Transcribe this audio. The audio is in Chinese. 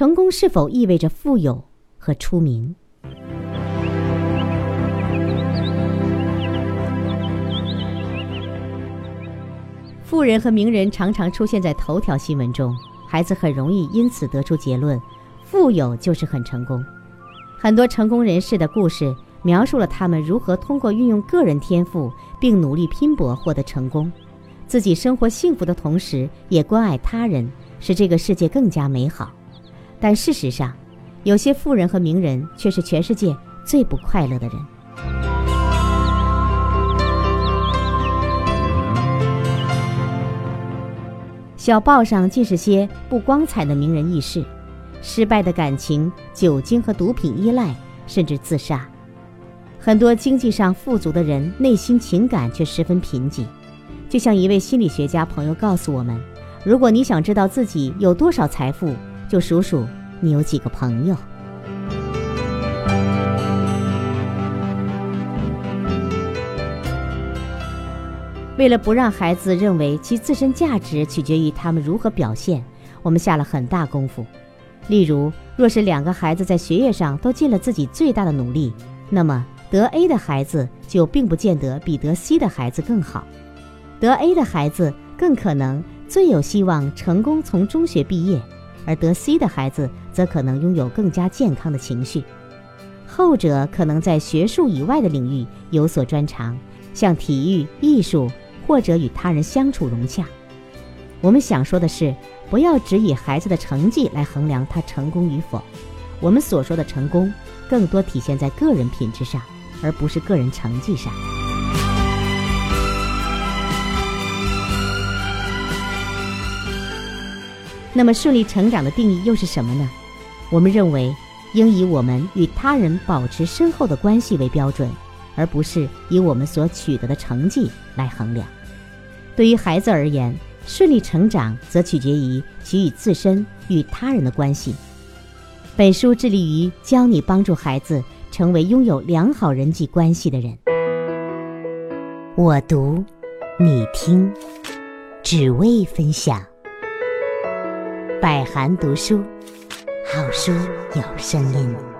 成功是否意味着富有和出名？富人和名人常常出现在头条新闻中，孩子很容易因此得出结论：富有就是很成功。很多成功人士的故事描述了他们如何通过运用个人天赋并努力拼搏获得成功，自己生活幸福的同时也关爱他人，使这个世界更加美好。但事实上，有些富人和名人却是全世界最不快乐的人。小报上尽是些不光彩的名人轶事，失败的感情、酒精和毒品依赖，甚至自杀。很多经济上富足的人，内心情感却十分贫瘠。就像一位心理学家朋友告诉我们：“如果你想知道自己有多少财富，就数数你有几个朋友。”为了不让孩子认为其自身价值取决于他们如何表现，我们下了很大功夫。例如，若是两个孩子在学业上都尽了自己最大的努力，那么得 A 的孩子就并不见得比得 C 的孩子更好。得 A 的孩子更可能最有希望成功从中学毕业，而得 C 的孩子则可能拥有更加健康的情绪。后者可能在学术以外的领域有所专长，像体育、艺术。或者与他人相处融洽，我们想说的是，不要只以孩子的成绩来衡量他成功与否。我们所说的成功，更多体现在个人品质上，而不是个人成绩上。那么，顺利成长的定义又是什么呢？我们认为，应以我们与他人保持深厚的关系为标准，而不是以我们所取得的成绩来衡量。对于孩子而言，顺利成长则取决于其与自身与他人的关系。本书致力于教你帮助孩子成为拥有良好人际关系的人。我读，你听，只为分享。百寒读书，好书有声音。